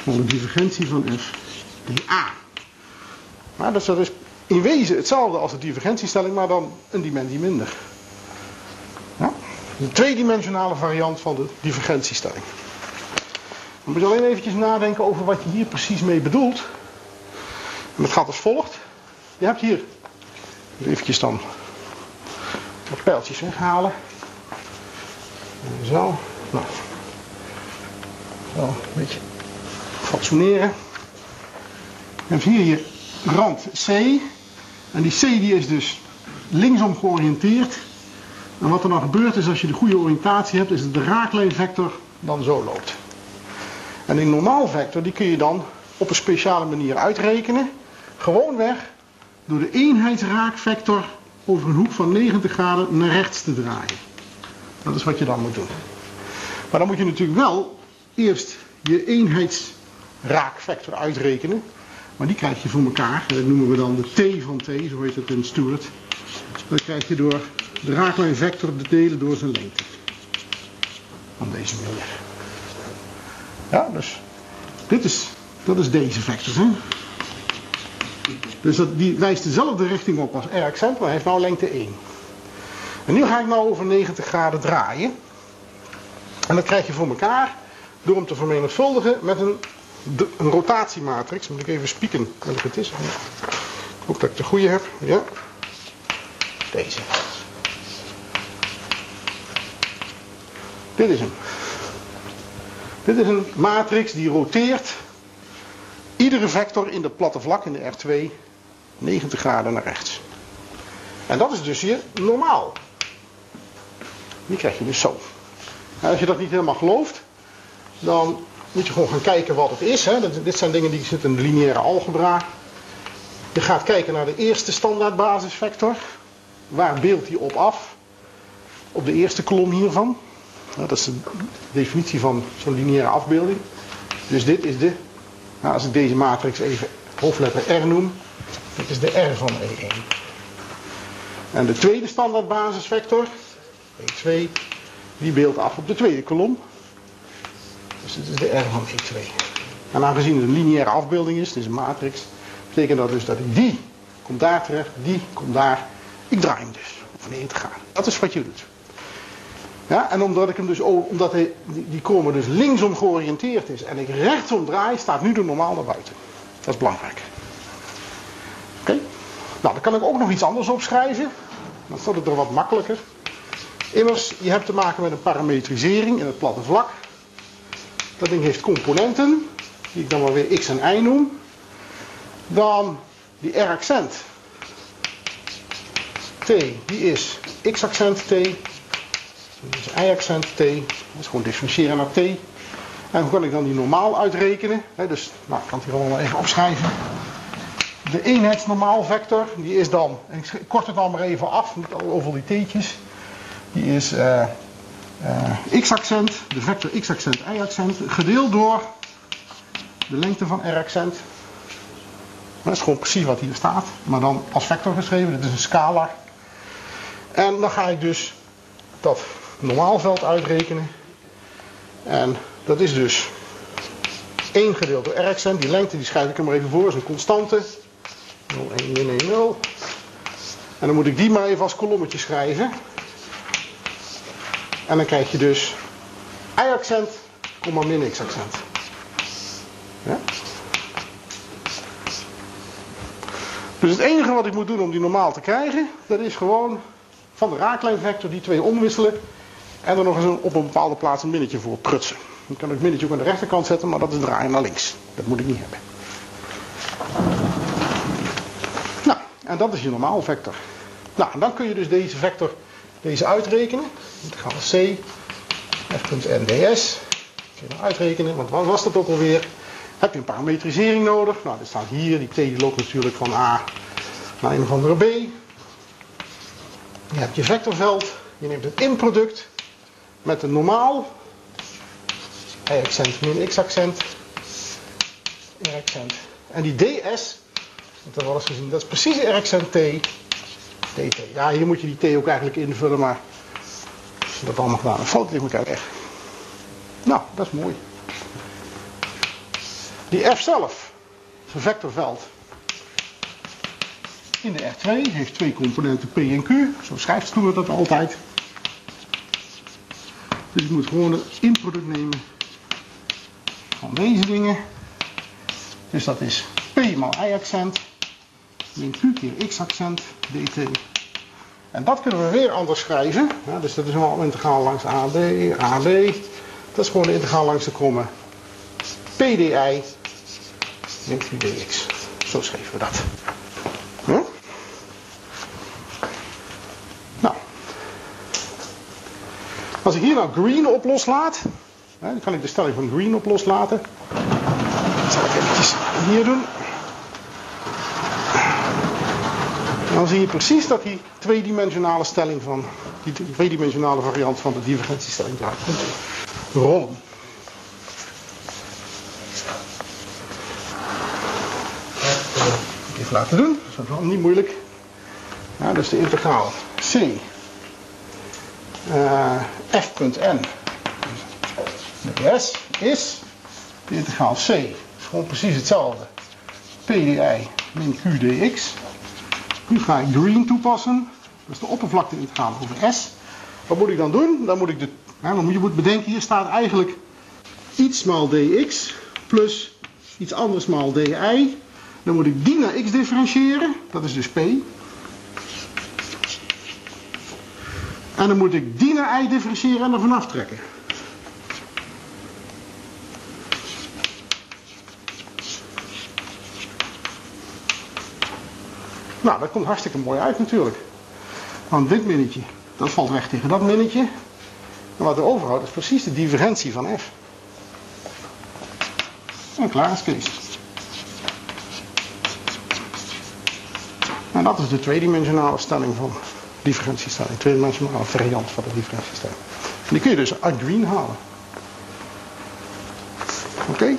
van de divergentie van f dA. Maar dat is dus in wezen hetzelfde als de divergentiestelling, maar dan een dimensie minder. Ja? Een tweedimensionale variant van de divergentiestelling. Dan moet je alleen eventjes nadenken over wat je hier precies mee bedoelt. En dat gaat als volgt. Je hebt hier, eventjes dan wat pijltjes weghalen. Zo. Nou. Zo, een beetje fatsoeneren. Je hebt hier je rand C. En die C die is dus linksom georiënteerd. En wat er dan gebeurt is als je de goede oriëntatie hebt, is dat de raaklijnvector dan zo loopt. En een normaal vector die kun je dan op een speciale manier uitrekenen. Gewoonweg door de eenheidsraakvector over een hoek van 90 graden naar rechts te draaien. Dat is wat je dan moet doen. Maar dan moet je natuurlijk wel eerst je eenheidsraakvector uitrekenen. Maar die krijg je voor elkaar. Dat noemen we dan de T van T, zo heet het in Stuart. Dat krijg je door de raaklijnvector te delen door zijn lengte. Op deze manier. Ja, dus dit is, dat is deze vector. Hè? Dus dat, die wijst dezelfde richting op als R-accent, maar heeft nou lengte 1. En nu ga ik nou over 90 graden draaien. En dat krijg je voor elkaar door hem te vermenigvuldigen met een, een rotatiematrix. Moet ik even spieken welke het is. Ik hoop dat ik de goede heb. Ja. Deze. Dit is hem. Dit is een matrix die roteert iedere vector in de platte vlak in de R2 90 graden naar rechts. En dat is dus hier normaal. Die krijg je dus zo. En als je dat niet helemaal gelooft, dan moet je gewoon gaan kijken wat het is. Hè. Dit zijn dingen die zitten in de lineaire algebra. Je gaat kijken naar de eerste standaard basisvector. Waar beeldt die op af? Op de eerste kolom hiervan. dat is de definitie van zo'n lineaire afbeelding. Dus dit is de, nou, als ik deze matrix even hoofdletter R noem, dit is de R van E1. En de tweede standaard basisvector, E2, die beeldt af op de tweede kolom. Dus dit is de R van E2. En aangezien het een lineaire afbeelding is, het is een matrix, betekent dat dus dat ik die komt daar terecht, die komt daar. Ik draai hem dus op 90 graden. Dat is wat je doet. Ja, en omdat ik hem dus, omdat hij, die komen dus linksom georiënteerd is en ik rechtsom draai, staat nu de normaal naar buiten. Dat is belangrijk. Oké? Nou, dan kan ik ook nog iets anders opschrijven. Dan staat het er wat makkelijker. Immers, je hebt te maken met een parametrisering in het platte vlak. Dat ding heeft componenten, die ik dan maar weer x en y noem. Dan die r-accent. T, die is x-accent T. Dus y-accent T. Dat is gewoon differentiëren naar T. En hoe kan ik dan die normaal uitrekenen? dus, nou, ik kan het hier allemaal even opschrijven. De eenheidsnormaalvector, die is dan, en ik kort het dan maar even af, niet over die t'tjes. Die is uh, uh, x-accent, de vector x-accent, y-accent, gedeeld door de lengte van r-accent. Dat is gewoon precies wat hier staat, maar dan als vector geschreven. Dit is een scalar. En dan ga ik dus dat normaalveld uitrekenen. En dat is dus 1 gedeeld door r-accent. Die lengte die schrijf ik er maar even voor, is een constante. 0, 1, min 1, 0. En dan moet ik die maar even als kolommetje schrijven. En dan krijg je dus y-accent, min x-accent. Ja? Dus het enige wat ik moet doen om die normaal te krijgen, dat is gewoon van de raaklijnvector die twee omwisselen. En er nog eens op een bepaalde plaats een minnetje voor prutsen. Dan kan ik het minnetje ook aan de rechterkant zetten, maar dat is draaien naar links. Dat moet ik niet hebben. Nou, en dat is je normaalvector. Nou, en dan kun je dus deze vector deze uitrekenen. Dan gaan we C, f.nds. Kun je uitrekenen, want wat was dat ook alweer? Heb je een parametrisering nodig? Nou, dit staat hier. Die t loopt natuurlijk van A naar een of andere B. Je hebt je vectorveld. Je neemt het inproduct met een normaal. y-accent min x-accent. r-accent. En die ds, dat hebben we al eens gezien, dat is precies r-accent t dt. Ja, hier moet je die t ook eigenlijk invullen, maar dat allemaal gedaan een foto ligt elkaar weg. Nou, dat is mooi. Die f zelf, is vectorveld. In de R2 heeft twee componenten P en Q. Zo schrijft Stoer dat altijd. Dus ik moet gewoon het inproduct nemen van deze dingen. Dus dat is P maal I-accent min Q keer X-accent dt. En dat kunnen we weer anders schrijven. Dus dat is een integraal langs AD, AD. Dat is gewoon de integraal langs de kromme PDI min dx. Zo schrijven we dat. Hm? Nou. Als ik hier nou green op loslaat, dan kan ik de stelling van green op loslaten. Dat zal ik eventjes hier doen. Dan zie je precies dat die tweedimensionale stelling van die tweedimensionale variant van de divergentiestelling eruit kunt rollen. Even laten doen, dat is wel niet moeilijk. Ja, dus de integraal c f.n ds is de integraal c. is gewoon precies hetzelfde. pdi min dx. Nu ga ik green toepassen. Dat is de oppervlakte-integraal over S. Wat moet ik dan doen? Dan moet ik de, dan moet je moet bedenken, hier staat eigenlijk iets maal dx plus iets anders maal di. Dan moet ik die naar x differentiëren. Dat is dus p. En dan moet ik die naar i differentiëren en er vanaf trekken. Nou, dat komt hartstikke mooi uit natuurlijk. Want dit minnetje, dat valt weg tegen dat minnetje. En wat er overhoudt is precies de divergentie van f. En klaar is Kees. En dat is de tweedimensionale stelling van differentiestelling. Tweedimensionale variant van de differentiestelling. En die kun je dus uit halen. Oké?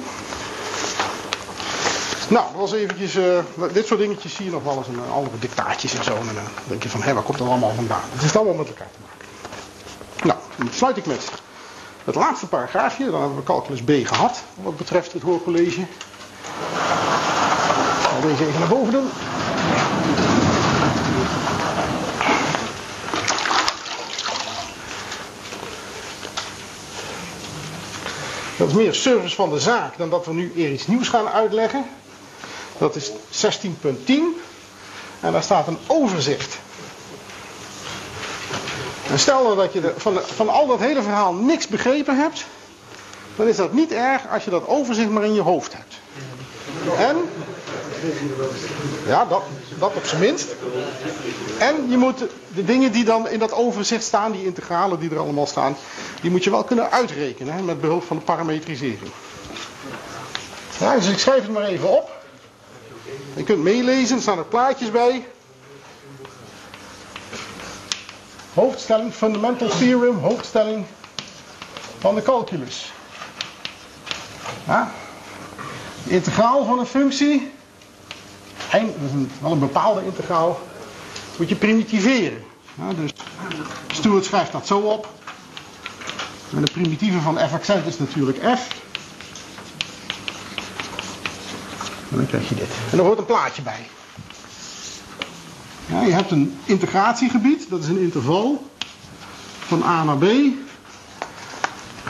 Nou, dat was eventjes, uh, dit soort dingetjes zie je nog wel eens in uh, andere dictaatjes en zo. En dan denk je van, hé, waar komt dat allemaal vandaan? Het is allemaal met elkaar te maken. Nou, dan sluit ik met het laatste paragraafje. Dan hebben we calculus B gehad, wat betreft het hoorcollege. Ik deze even naar boven doen. Dat is meer service van de zaak dan dat we nu eer iets nieuws gaan uitleggen. Dat is 16.10. En daar staat een overzicht. En stel nou dat je van, van al dat hele verhaal niks begrepen hebt. Dan is dat niet erg als je dat overzicht maar in je hoofd hebt. En, ja, dat, dat op zijn minst. En je moet de dingen die dan in dat overzicht staan, die integralen die er allemaal staan, die moet je wel kunnen uitrekenen hè, met behulp van de parametrisering. Dus ik schrijf het maar even op. Je kunt meelezen, er staan er plaatjes bij. Hoofdstelling, fundamental theorem, hoofdstelling van de calculus. De integraal van een functie, dat is een, wel een bepaalde integraal, moet je primitiveren. Ja, dus Stuart schrijft dat zo op. En de primitieve van f accent is natuurlijk f. En dan krijg je dit. En er hoort een plaatje bij. Ja, je hebt een integratiegebied, dat is een interval van a naar b.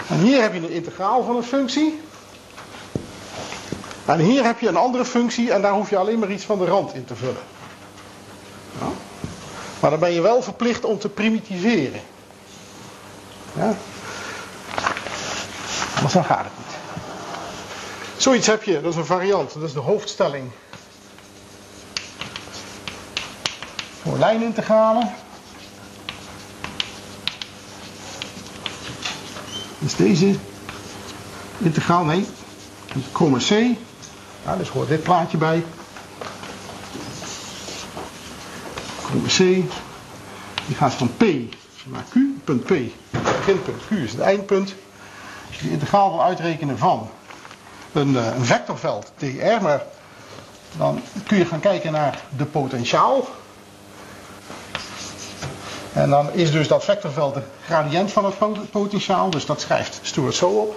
En hier heb je een integraal van een functie. En hier heb je een andere functie en daar hoef je alleen maar iets van de rand in te vullen. Ja. Maar dan ben je wel verplicht om te primitiveren. Ja. Maar dan gaat het niet. Zoiets heb je, dat is een variant, dat is de hoofdstelling. Voor lijnintegralen. Is deze integraal, nee, komma c. Dus hoort dit plaatje bij. Komma c. Die gaat van p naar q, punt p. Beginpunt q is het eindpunt. Als je de integraal wil uitrekenen van een, eh, een vectorveld dr, maar dan kun je gaan kijken naar de potentiaal. En dan is dus dat vectorveld de gradient van het potentiaal, dus dat schrijft Stuart zo op.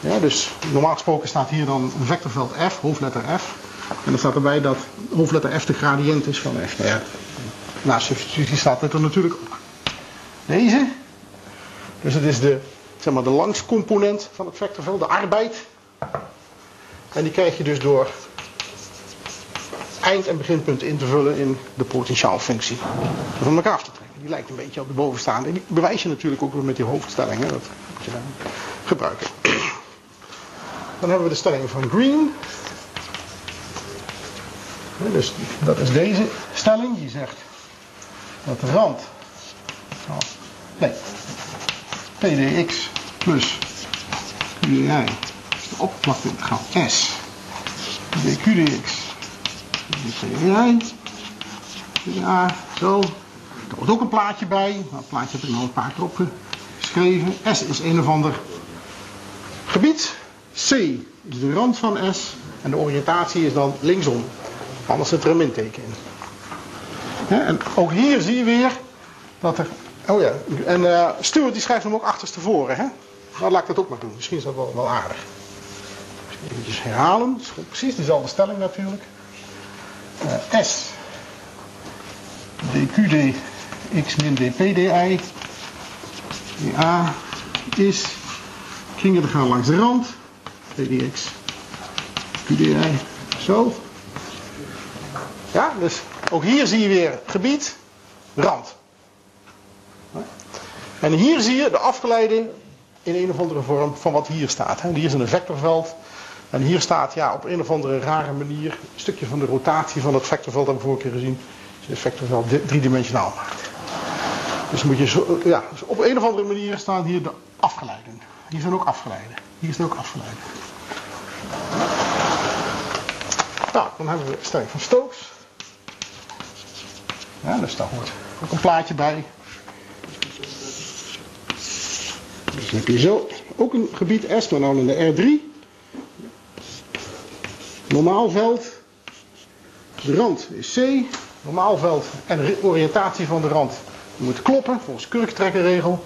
Ja, dus normaal gesproken staat hier dan een vectorveld f, hoofdletter f. En dan staat erbij dat hoofdletter f de gradient is van f. Nou ja, na substitutie staat het er natuurlijk ook. Deze. Dus het is de zeg maar, de langscomponent van het vectorveld, de arbeid. En die krijg je dus door eind- en beginpunten in te vullen in de potentiaalfunctie. Van elkaar af te trekken. Die lijkt een beetje op de bovenstaande. En die bewijs je natuurlijk ook weer met die hoofdstellingen. Dat moet je dan gebruiken. Dan hebben we de stelling van Green. Dus dat is deze stelling. Die zegt dat de rand. Oh, nee, pdx plus qdi is de oppervlakteintegraal s dqdx pdi, ja, zo, Er wordt ook een plaatje bij. Het plaatje heb ik nog een paar keer opgeschreven. S is een of ander gebied. C is de rand van S. En de oriëntatie is dan linksom. Anders zit er een minteken in. En ook hier zie je weer dat er... Oh ja, en uh, Stuart die schrijft hem ook achterstevoren. Hè? Nou, laat ik dat ook maar doen. Misschien is dat wel, wel aardig. Even herhalen. Het is precies dezelfde stelling natuurlijk. Uh, S dqd x min dpdi dA is kringen gaan langs de rand pdx qdi zo ja dus ook hier zie je weer gebied rand en hier zie je de afgeleide in een of andere vorm van wat hier staat. Hier is een vectorveld. En hier staat ja, op een of andere rare manier een stukje van de rotatie van het vectorveld hebben we vorige keer gezien. Dus het vectorveld driedimensionaal maakt. Dus moet je ja, dus op een of andere manier staan hier de afgeleiden. Hier zijn ook afgeleiden. Hier zijn ook afgeleiden. Nou, dan hebben we stelling van Stokes. Ja, dus daar hoort ook een plaatje bij. Dus dan heb je zo ook een gebied S, maar nou in de R3. Normaal veld. De rand is C. Normaal veld en de oriëntatie van de rand moet kloppen volgens de kurktrekkerregel.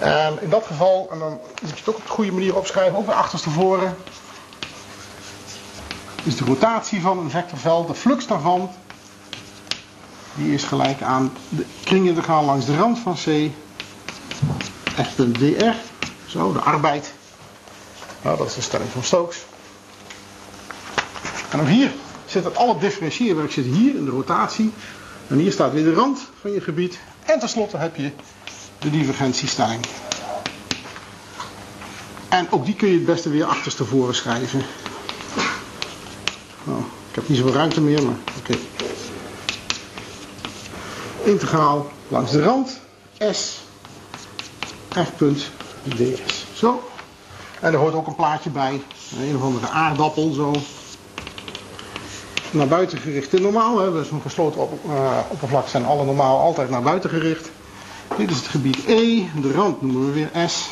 En in dat geval, en dan moet je het ook op de goede manier opschrijven, ook weer achterstevoren, is de rotatie van een vectorveld, de flux daarvan, die is gelijk aan de kringintegraal langs de rand van C F.dr. Zo, de arbeid. Nou, dat is de stelling van Stokes. En ook hier zit het alle differentieerwerk zit hier in de rotatie. En hier staat weer de rand van je gebied. En tenslotte heb je de divergentiestelling. En ook die kun je het beste weer achterstevoren schrijven. Nou, ik heb niet zoveel ruimte meer, maar oké. Integraal langs de rand. S f.ds. Zo. En er hoort ook een plaatje bij. Een of andere aardappel zo. Naar buiten gericht in normaal. Hè. Dus een gesloten op, uh, oppervlak zijn alle normaal altijd naar buiten gericht. Dit is het gebied E. De rand noemen we weer S.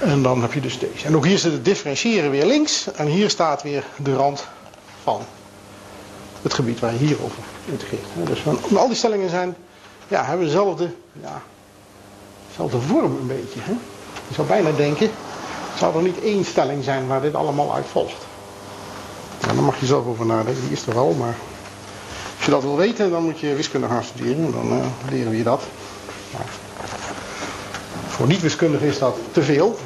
En dan heb je dus deze. En ook hier zit het differentiëren weer links. En hier staat weer de rand van het gebied waar je hier over integreert. Dus van, al die stellingen zijn, ja, hebben dezelfde ja, vorm een beetje. Hè? Je zou bijna denken, zou er niet één stelling zijn waar dit allemaal uit volgt. Daar mag je zelf over nadenken, die is er wel, maar je dat wil weten, dan moet je wiskunde gaan studeren, dan uh, leren we je dat. Maar voor niet-wiskundigen is dat te veel.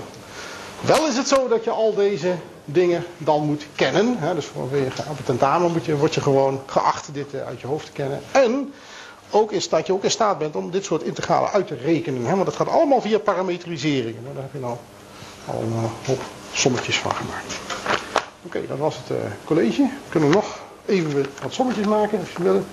Wel is het zo dat je al deze dingen dan moet kennen. Hè? Dus voor op het tentamen moet je, word je gewoon geacht dit uh, uit je hoofd te kennen. En ook is dat je ook in staat bent om dit soort integralen uit te rekenen. Want dat gaat allemaal via parametrisering. Daar heb je nou al een eh, hoop sommetjes van gemaakt. Oké, dat was het college. We kunnen nog even wat sommetjes maken als je wil.